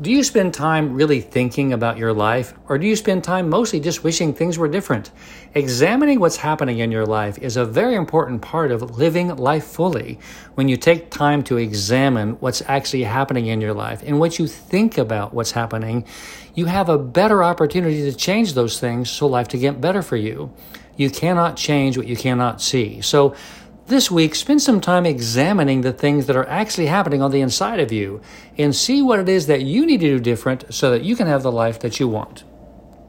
Do you spend time really thinking about your life, or do you spend time mostly just wishing things were different? Examining what's happening in your life is a very important part of living life fully. When you take time to examine what's actually happening in your life and what you think about what's happening, you have a better opportunity to change those things so life to get better for you. You cannot change what you cannot see. So, this week, spend some time examining the things that are actually happening on the inside of you and see what it is that you need to do different so that you can have the life that you want.